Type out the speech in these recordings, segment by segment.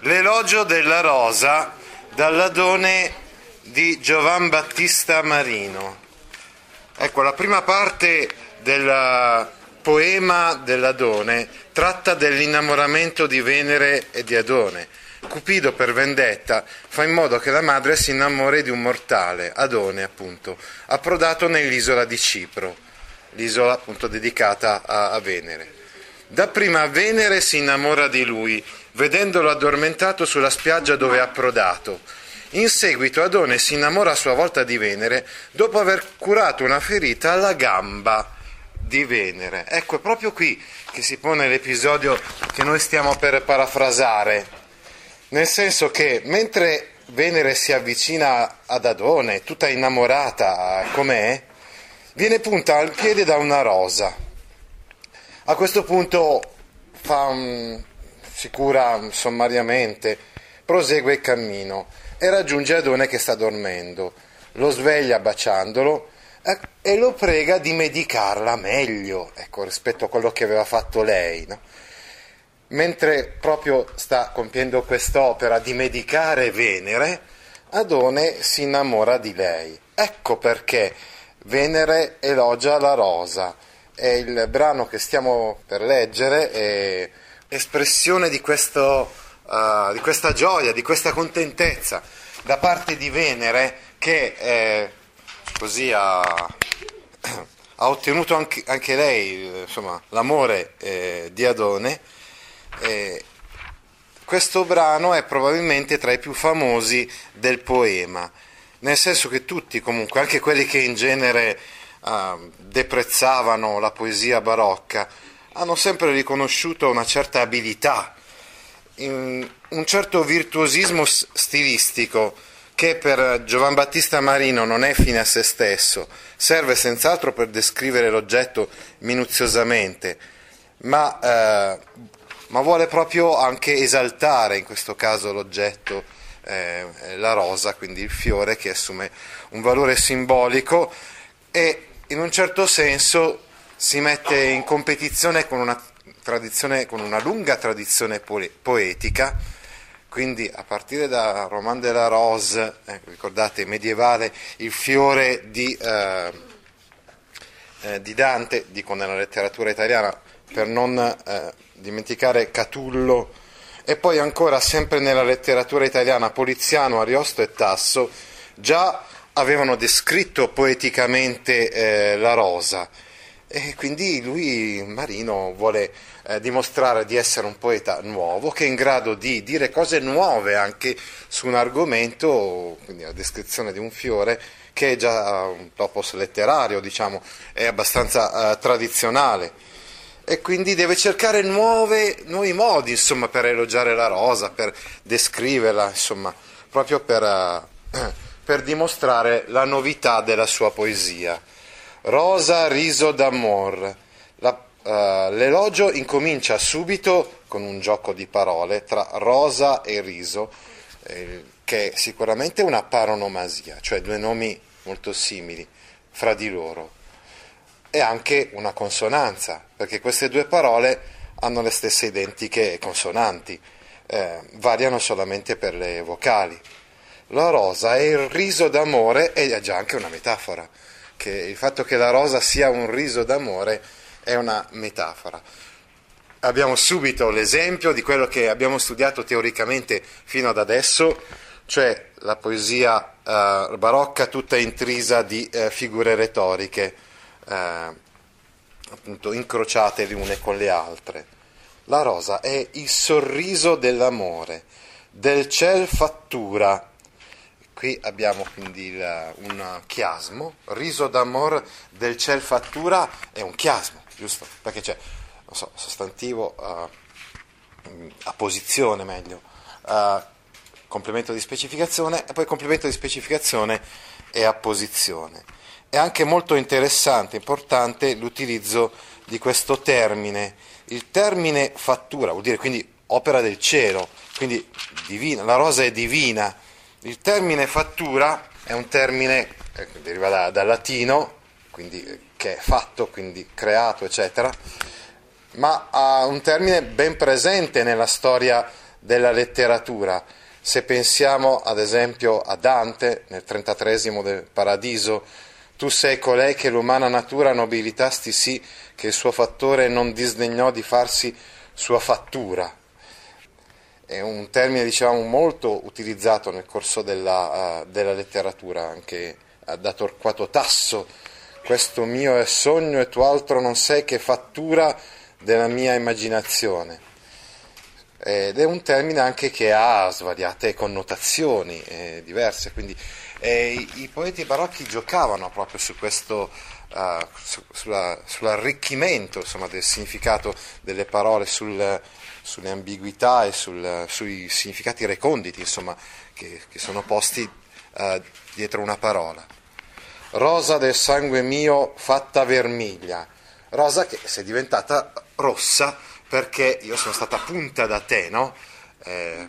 L'elogio della rosa dall'Adone di Giovan Battista Marino. Ecco, la prima parte del poema dell'Adone tratta dell'innamoramento di Venere e di Adone. Cupido per vendetta fa in modo che la madre si innamori di un mortale, Adone appunto, approdato nell'isola di Cipro, l'isola appunto dedicata a, a Venere. Dapprima Venere si innamora di lui, vedendolo addormentato sulla spiaggia dove è approdato. In seguito Adone si innamora a sua volta di Venere dopo aver curato una ferita alla gamba di Venere. Ecco, è proprio qui che si pone l'episodio che noi stiamo per parafrasare nel senso che mentre Venere si avvicina ad Adone, tutta innamorata com'è, viene punta al piede da una rosa. A questo punto fa un, si cura sommariamente, prosegue il cammino e raggiunge Adone che sta dormendo. Lo sveglia baciandolo eh, e lo prega di medicarla meglio, ecco, rispetto a quello che aveva fatto lei. No? mentre proprio sta compiendo quest'opera di medicare Venere, Adone si innamora di lei. Ecco perché Venere elogia la rosa. È il brano che stiamo per leggere, è espressione di, questo, uh, di questa gioia, di questa contentezza da parte di Venere che eh, così ha, ha ottenuto anche, anche lei insomma, l'amore eh, di Adone. Eh, questo brano è probabilmente tra i più famosi del poema, nel senso che tutti, comunque, anche quelli che in genere uh, deprezzavano la poesia barocca, hanno sempre riconosciuto una certa abilità, un certo virtuosismo stilistico che per Giovan Battista Marino non è fine a se stesso, serve senz'altro per descrivere l'oggetto minuziosamente, ma eh, ma vuole proprio anche esaltare in questo caso l'oggetto, eh, la rosa, quindi il fiore che assume un valore simbolico e in un certo senso si mette in competizione con una, con una lunga tradizione poetica, quindi a partire da Roman de la Rose, eh, ricordate medievale, il fiore di, eh, eh, di Dante, dico nella letteratura italiana, per non eh, dimenticare Catullo, e poi ancora sempre nella letteratura italiana Poliziano, Ariosto e Tasso, già avevano descritto poeticamente eh, la rosa. E quindi lui, Marino, vuole eh, dimostrare di essere un poeta nuovo, che è in grado di dire cose nuove anche su un argomento, quindi la descrizione di un fiore, che è già un topos letterario, diciamo, è abbastanza eh, tradizionale e quindi deve cercare nuove, nuovi modi insomma, per elogiare la rosa, per descriverla, insomma, proprio per, uh, per dimostrare la novità della sua poesia. Rosa, riso d'amor. La, uh, l'elogio incomincia subito con un gioco di parole tra rosa e riso, eh, che è sicuramente una paronomasia, cioè due nomi molto simili fra di loro e anche una consonanza, perché queste due parole hanno le stesse identiche consonanti, eh, variano solamente per le vocali. La rosa è il riso d'amore e è già anche una metafora, che il fatto che la rosa sia un riso d'amore è una metafora. Abbiamo subito l'esempio di quello che abbiamo studiato teoricamente fino ad adesso, cioè la poesia eh, barocca tutta intrisa di eh, figure retoriche eh, appunto incrociate le une con le altre. La rosa è il sorriso dell'amore, del ciel fattura. Qui abbiamo quindi il, un chiasmo, riso d'amor del ciel fattura è un chiasmo, giusto? Perché c'è, non so, sostantivo uh, apposizione meglio, uh, complemento di specificazione e poi complemento di specificazione e apposizione. È anche molto interessante, importante l'utilizzo di questo termine. Il termine fattura vuol dire quindi opera del cielo, quindi divina, la rosa è divina. Il termine fattura è un termine eh, che deriva da, dal latino, quindi, eh, che è fatto, quindi creato, eccetera, ma ha un termine ben presente nella storia della letteratura. Se pensiamo ad esempio a Dante nel 33 del Paradiso, tu sei colei che l'umana natura nobilitasti sì che il suo fattore non disdegnò di farsi sua fattura. È un termine diciamo, molto utilizzato nel corso della, uh, della letteratura, anche da Torquato Tasso. Questo mio è sogno e tu altro non sei che fattura della mia immaginazione. Ed è un termine anche che ha svariate connotazioni eh, diverse, quindi eh, i, i, poeti barocchi giocavano proprio su questo, uh, su, sulla, sull'arricchimento insomma, del significato delle parole, sul, sulle ambiguità e sul, sui significati reconditi insomma, che, che, sono posti uh, dietro una parola. Rosa del sangue mio fatta vermiglia, rosa che è diventata rossa perché io sono stata punta da te, no? Eh,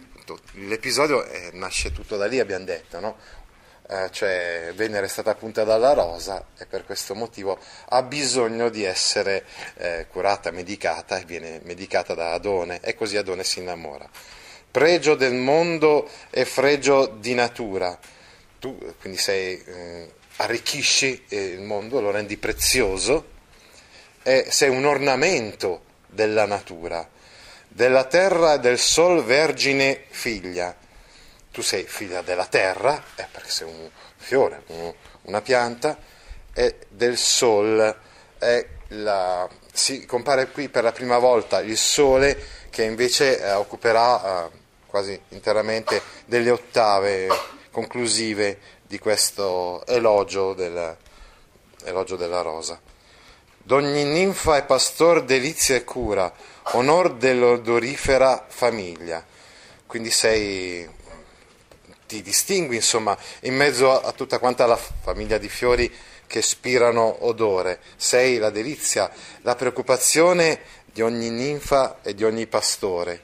l'episodio eh, nasce tutto da lì, abbiamo detto, no? Eh, cioè Venere è stata punta dalla rosa e per questo motivo ha bisogno di essere eh, curata, medicata e viene medicata da Adone e così Adone si innamora. Pregio del mondo e fregio di natura. Tu quindi sei, eh, arricchisci il mondo, lo rendi prezioso e sei un ornamento della natura, della terra e del sol vergine figlia tu sei figlia della terra, eh, perché sei un fiore, un, una pianta, e del sol. La, si compare qui per la prima volta il sole che invece eh, occuperà eh, quasi interamente delle ottave conclusive di questo elogio, del, elogio della rosa. D'ogni ninfa e pastor delizia e cura, onor dell'odorifera famiglia. Quindi sei ti distingui insomma in mezzo a tutta quanta la famiglia di fiori che spirano odore. Sei la delizia, la preoccupazione di ogni ninfa e di ogni pastore.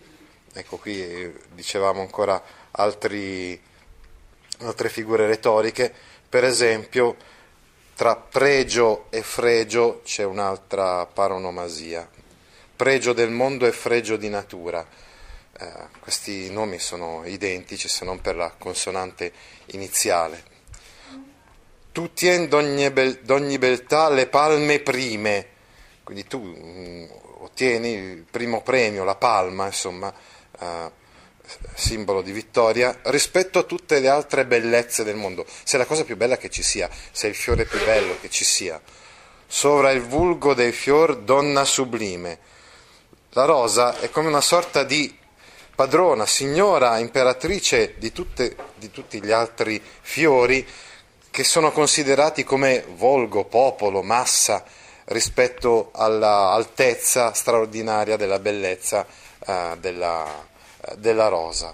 Ecco qui eh, dicevamo ancora altri, altre figure retoriche, per esempio tra pregio e fregio c'è un'altra paronomasia, pregio del mondo e fregio di natura eh, questi nomi sono identici se non per la consonante iniziale. Tu bel, d'ogni beltà le palme prime, quindi tu mh, mm, ottieni il primo premio, la palma, insomma, eh, simbolo di vittoria, rispetto a tutte le altre bellezze del mondo. Sei la cosa più bella che ci sia, sei il fiore più bello che ci sia. Sovra il vulgo dei fior, donna sublime. La rosa è come una sorta di padrona, signora, imperatrice di, tutte, di tutti gli altri fiori che sono considerati come volgo, popolo, massa rispetto all'altezza straordinaria della bellezza uh, della, uh, della rosa.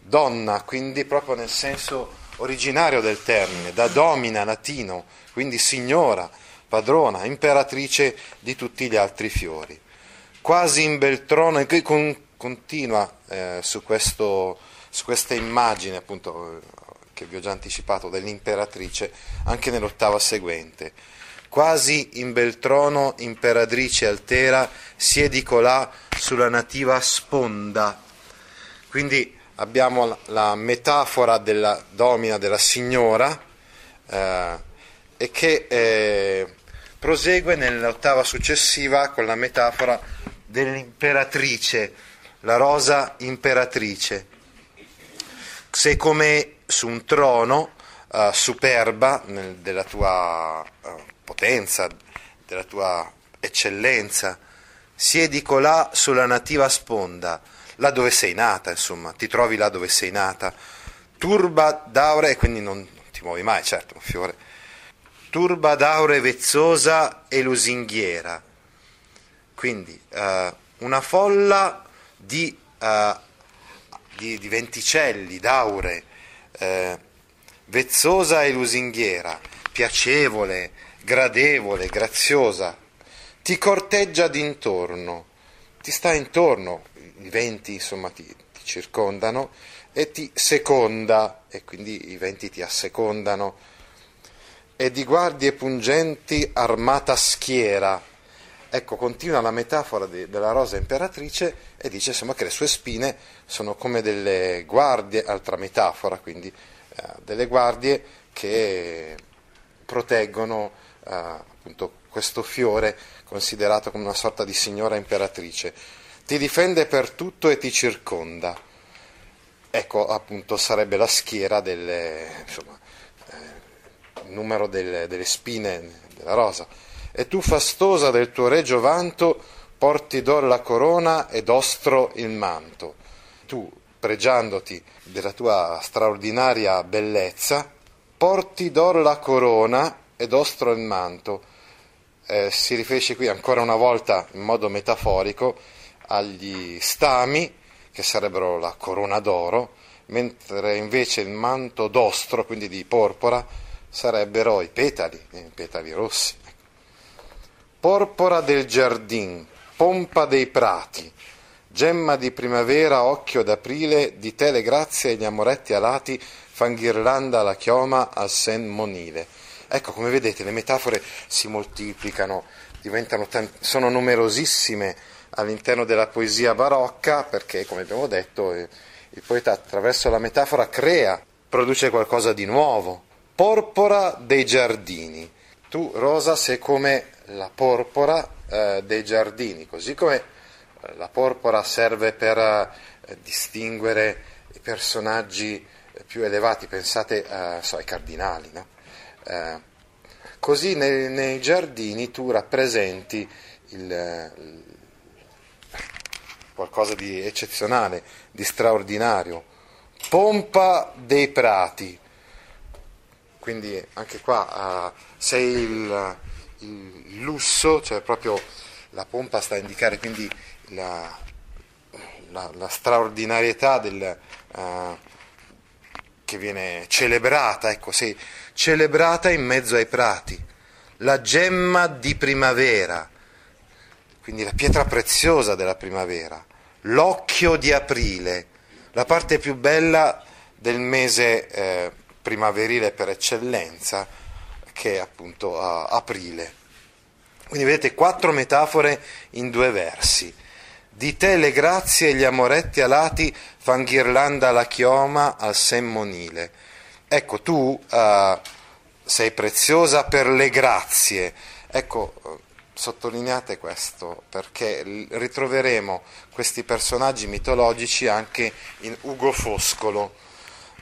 Donna, quindi proprio nel senso originario del termine, da domina latino, quindi signora, padrona, imperatrice di tutti gli altri fiori. Quasi in bel trono, con continua eh, su, questo, su, questa immagine appunto che vi ho già anticipato dell'imperatrice anche nell'ottava seguente. Quasi in bel trono imperatrice altera siedi colà sulla nativa sponda. Quindi abbiamo la, metafora della domina della signora eh, e che eh, prosegue nell'ottava successiva con la metafora dell'imperatrice la rosa imperatrice. Sei come su un trono uh, superba nel, della tua uh, potenza, della tua eccellenza, siedi colà sulla nativa sponda, là dove sei nata, insomma, ti trovi là dove sei nata, turba d'aure, e quindi non, non ti muovi mai, certo, un fiore, turba d'aure vezzosa e lusinghiera, quindi uh, una folla di, uh, di, di venticelli, d'aure, eh, vezzosa e lusinghiera, piacevole, gradevole, graziosa, ti corteggia d'intorno, ti sta intorno, i venti insomma ti, ti circondano e ti seconda, e quindi i venti ti assecondano, e di guardie pungenti armata schiera. Ecco, continua la metafora de, della rosa imperatrice e dice insomma che le sue spine sono come delle guardie, altra metafora, quindi eh, delle guardie che proteggono eh, appunto questo fiore considerato come una sorta di signora imperatrice. Ti difende per tutto e ti circonda. Ecco, appunto, sarebbe la schiera del eh, numero delle, delle spine della rosa. E tu, fastosa del tuo regio vanto, porti d'or la corona ed ostro il manto. Tu, pregiandoti della tua straordinaria bellezza, porti d'or la corona ed ostro il manto. Eh, si riferisce qui ancora una volta in modo metaforico agli stami, che sarebbero la corona d'oro, mentre invece il manto d'ostro, quindi di porpora, sarebbero i petali, i petali rossi. Porpora del giardin, pompa dei prati, gemma di primavera, occhio d'aprile, di te le grazie e gli amoretti alati, fan ghirlanda alla chioma al sen monile. Ecco, come vedete, le metafore si moltiplicano, tant- sono numerosissime all'interno della poesia barocca perché, come abbiamo detto, eh, il poeta attraverso la metafora crea, produce qualcosa di nuovo. Porpora dei giardini. Tu, Rosa, sei come la porpora eh, dei giardini, così come eh, la porpora serve per eh, distinguere i personaggi più elevati, pensate so, ai cardinali, no? Così nei, nei, giardini tu rappresenti il, il, qualcosa di eccezionale, di straordinario. Pompa dei prati, quindi anche qua uh, sei il, il, lusso, cioè proprio la pompa sta a indicare quindi la, la, la straordinarietà del, uh, che viene celebrata, ecco, sei celebrata in mezzo ai prati, la gemma di primavera, quindi la pietra preziosa della primavera, l'occhio di aprile, la parte più bella del mese eh, primaverile per eccellenza, che è appunto uh, aprile. Quindi vedete quattro metafore in due versi. Di te le grazie e gli amoretti alati fan ghirlanda la chioma al semmonile. Ecco, tu uh, sei preziosa per le grazie. Ecco, sottolineate questo perché ritroveremo questi personaggi mitologici anche in Ugo Foscolo.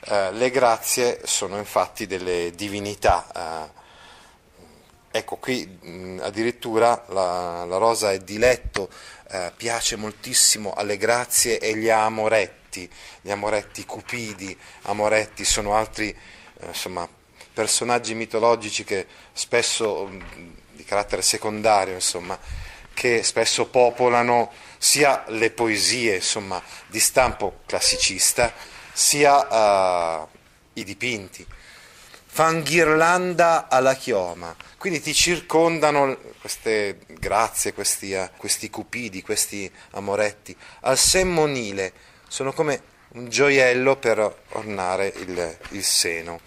Uh, le grazie sono infatti delle divinità. Uh, Ecco, qui mh, addirittura la, la, rosa è diletto, eh, piace moltissimo alle grazie e gli amoretti, gli amoretti cupidi, amoretti sono altri eh, insomma, personaggi mitologici che spesso, mh, di carattere secondario, insomma, che spesso popolano sia le poesie insomma, di stampo classicista, sia uh, i dipinti. Fan ghirlanda alla chioma, quindi ti circondano queste grazie, questi, uh, questi cupidi, questi amoretti, al semmonile, sono come un gioiello per ornare il, il seno.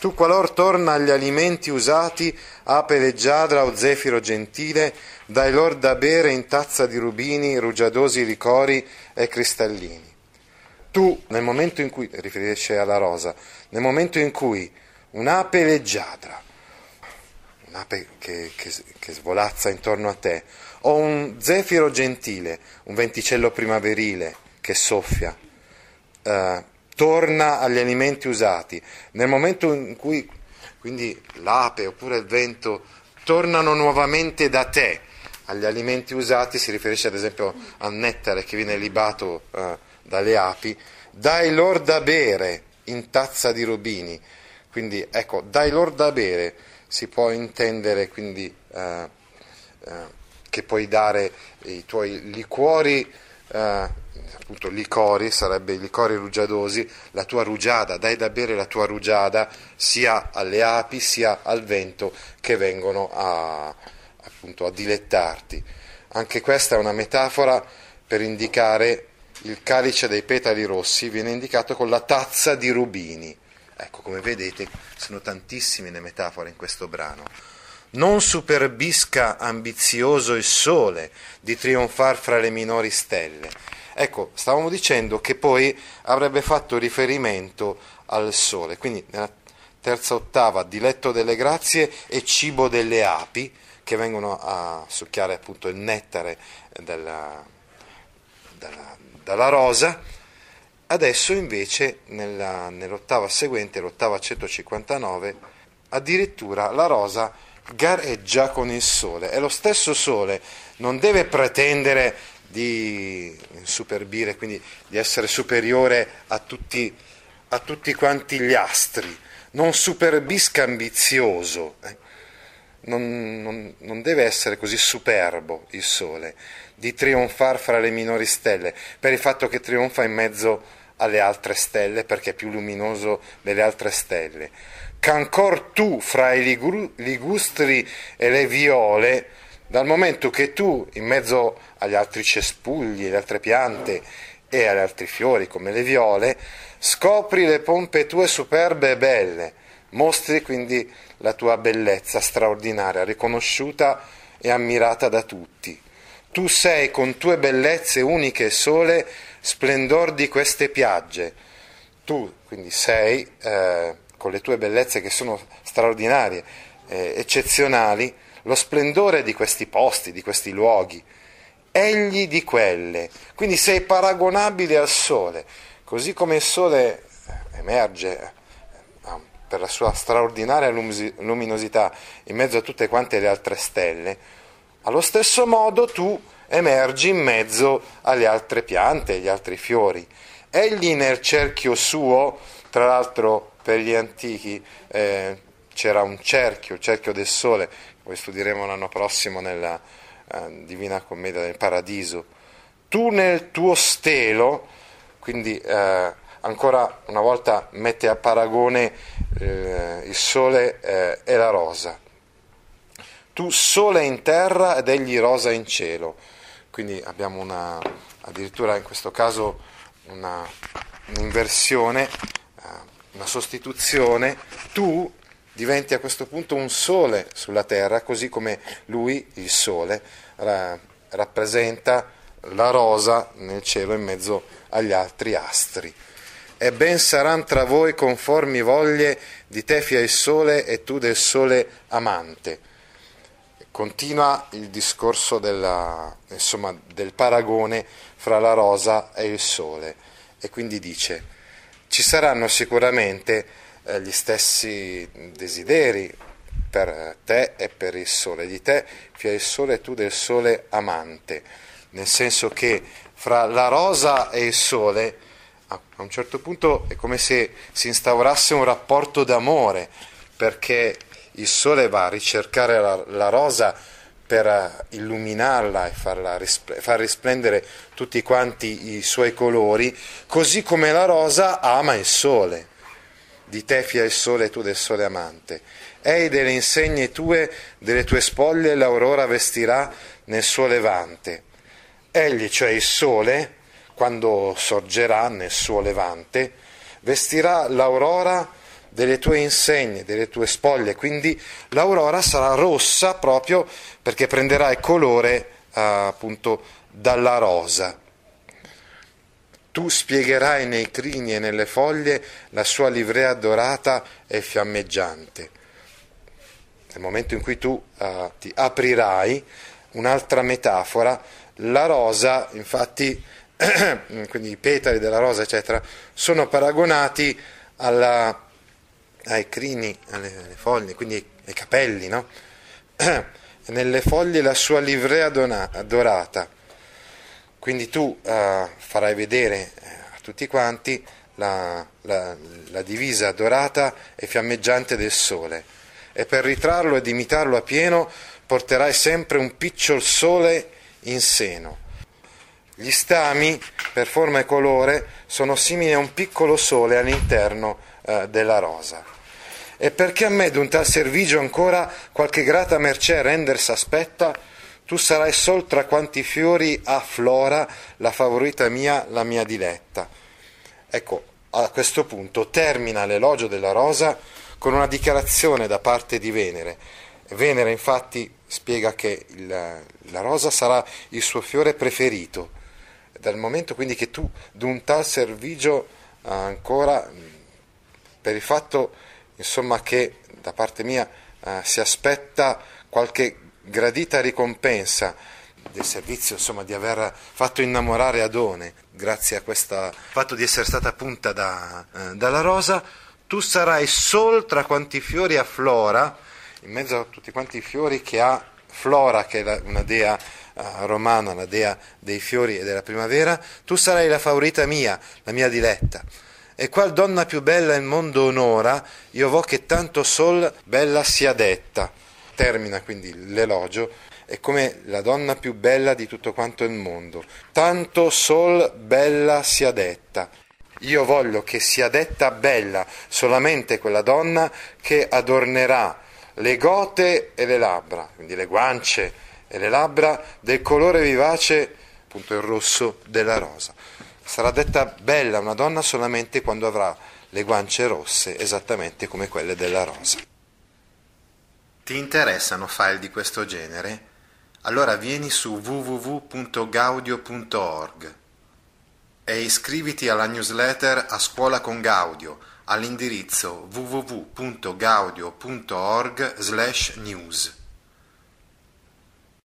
Tu qualor torna agli alimenti usati, ape leggiadra o zefiro gentile, dai lor da bere in tazza di rubini, rugiadosi ricori e cristallini. Tu, nel momento in cui, riferisce alla rosa, nel momento in cui un'ape leggiadra, un'ape che, che, che, svolazza intorno a te, o un zefiro gentile, un venticello primaverile che soffia, eh, torna agli alimenti usati. Nel momento in cui quindi l'ape oppure il vento tornano nuovamente da te agli alimenti usati, si riferisce ad esempio al nettare che viene libato eh, dalle api, dai loro da bere in tazza di rubini. Quindi ecco, dai loro da bere si può intendere quindi eh, eh, che puoi dare i tuoi liquori eh, appunto liquori, sarebbe i liquori rugiadosi, la tua rugiada, dai da bere la tua rugiada sia alle api sia al vento che vengono a, appunto, a dilettarti. Anche questa è una metafora per indicare il calice dei petali rossi, viene indicato con la tazza di rubini. Ecco, come vedete, sono tantissime le metafore in questo brano. Non superbisca ambizioso il sole di trionfar fra le minori stelle. Ecco, stavamo dicendo che poi avrebbe fatto riferimento al sole, quindi nella terza ottava, diletto delle grazie e cibo delle api, che vengono a succhiare appunto il nettare della, dalla, dalla rosa. Adesso invece nella, nell'ottava seguente, l'ottava 159, addirittura la rosa gareggia con il sole. È lo stesso sole, non deve pretendere di superbire, quindi di essere superiore a tutti, a tutti quanti gli astri, non superbisca ambizioso, eh. non, non, non deve essere così superbo il sole, di trionfare fra le minori stelle, per il fatto che trionfa in mezzo alle altre stelle perché è più luminoso delle altre stelle ch'ancor tu fra i ligustri e le viole, dal momento che tu, in mezzo agli altri cespugli, alle altre piante e agli altri fiori come le viole, scopri le pompe tue superbe e belle, mostri quindi la tua bellezza straordinaria, riconosciuta e ammirata da tutti. Tu sei con tue bellezze uniche e sole splendor di queste piagge. Tu quindi sei eh, con le tue bellezze che sono straordinarie, eh, eccezionali, lo splendore di questi posti, di questi luoghi, egli di quelle. Quindi sei paragonabile al sole, così come il sole emerge eh, per la sua straordinaria luminosità in mezzo a tutte quante le altre stelle, allo stesso modo tu emergi in mezzo alle altre piante, agli altri fiori. Egli nel cerchio suo, tra l'altro per gli antichi eh, c'era un cerchio, il cerchio del sole, poi studieremo l'anno prossimo nella eh, Divina Commedia del Paradiso. Tu nel tuo stelo, quindi eh, ancora una volta mette a paragone eh, il sole eh, e la rosa. Tu sole in terra ed egli rosa in cielo. Quindi abbiamo una, addirittura in questo caso una, un'inversione una sostituzione, tu diventi a questo punto un sole sulla terra, così come lui, il sole, ra- rappresenta la rosa nel cielo in mezzo agli altri astri. E ben saranno tra voi conformi voglie di te fia il sole e tu del sole amante. Continua il discorso della, insomma, del paragone fra la rosa e il sole. E quindi dice ci saranno sicuramente eh, gli stessi desideri per te e per il sole, di te fia il sole e tu del sole amante, nel senso che fra la rosa e il sole a un certo punto è come se si instaurasse un rapporto d'amore, perché il sole va a ricercare la, la rosa per eh, illuminarla e farla rispl- far risplendere tutti quanti i suoi colori, così come la rosa ama il sole. Di te fia il sole e tu del sole amante. Ei delle insegne tue, delle tue spoglie, l'aurora vestirà nel suo levante. Egli, cioè il sole, quando sorgerà nel suo levante, vestirà l'aurora delle tue insegne, delle tue spoglie, quindi l'aurora sarà rossa proprio perché prenderà il colore eh, appunto dalla rosa. Tu spiegherai nei crini e nelle foglie la sua livrea dorata e fiammeggiante. Nel momento in cui tu eh, ti aprirai, un'altra metafora, la rosa, infatti, quindi i petali della rosa, eccetera, sono paragonati alla ai crini, alle, alle foglie, quindi ai capelli, no? Nelle foglie la sua livrea dorata. Quindi tu uh, farai vedere eh, a tutti quanti la, la, la divisa dorata e fiammeggiante del sole e per ritrarlo ed imitarlo a pieno porterai sempre un picciol sole in seno. Gli stami, per forma e colore, sono simili a un piccolo sole all'interno eh, della rosa. E perché a me d'un tal servigio ancora qualche grata mercè render s'aspetta, tu sarai sol tra quanti fiori ha Flora, la favorita mia, la mia diletta. Ecco, a questo punto termina l'elogio della rosa con una dichiarazione da parte di Venere. Venere infatti spiega che il, la rosa sarà il suo fiore preferito, dal momento quindi che tu d'un tal servigio ancora per il fatto insomma che da parte mia eh, si aspetta qualche gradita ricompensa del servizio, insomma, di aver fatto innamorare Adone, grazie a questo fatto di essere stata punta da, eh, dalla rosa, tu sarai sol tra quanti fiori ha Flora, in mezzo a tutti quanti i fiori che ha Flora, che è la, una dea uh, romana, la dea dei fiori e della primavera, tu sarai la favorita mia, la mia diletta. E qual donna più bella il mondo onora, io vo che tanto sol bella sia detta termina quindi l'elogio, è come la donna più bella di tutto quanto il mondo. Tanto sol bella sia detta. Io voglio che sia detta bella solamente quella donna che adornerà le gote e le labbra, quindi le guance e le labbra del colore vivace, appunto il rosso della rosa. Sarà detta bella una donna solamente quando avrà le guance rosse, esattamente come quelle della rosa. Ti interessano file di questo genere? Allora vieni su www.gaudio.org e iscriviti alla newsletter A Scuola con Gaudio all'indirizzo www.gaudio.org/news.